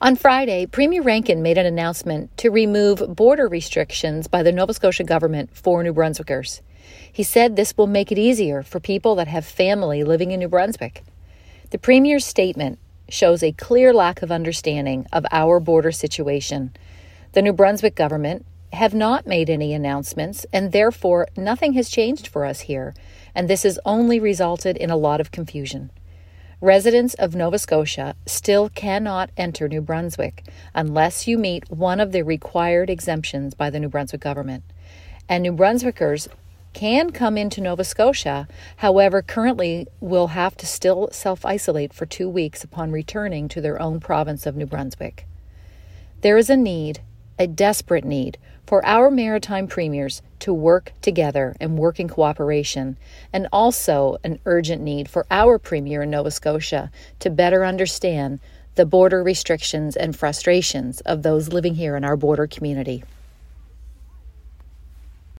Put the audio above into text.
On Friday, Premier Rankin made an announcement to remove border restrictions by the Nova Scotia government for New Brunswickers. He said this will make it easier for people that have family living in New Brunswick. The Premier's statement shows a clear lack of understanding of our border situation. The New Brunswick government have not made any announcements, and therefore nothing has changed for us here, and this has only resulted in a lot of confusion. Residents of Nova Scotia still cannot enter New Brunswick unless you meet one of the required exemptions by the New Brunswick government. And New Brunswickers can come into Nova Scotia, however, currently will have to still self isolate for two weeks upon returning to their own province of New Brunswick. There is a need, a desperate need, for our maritime premiers to work together and work in cooperation, and also an urgent need for our premier in Nova Scotia to better understand the border restrictions and frustrations of those living here in our border community.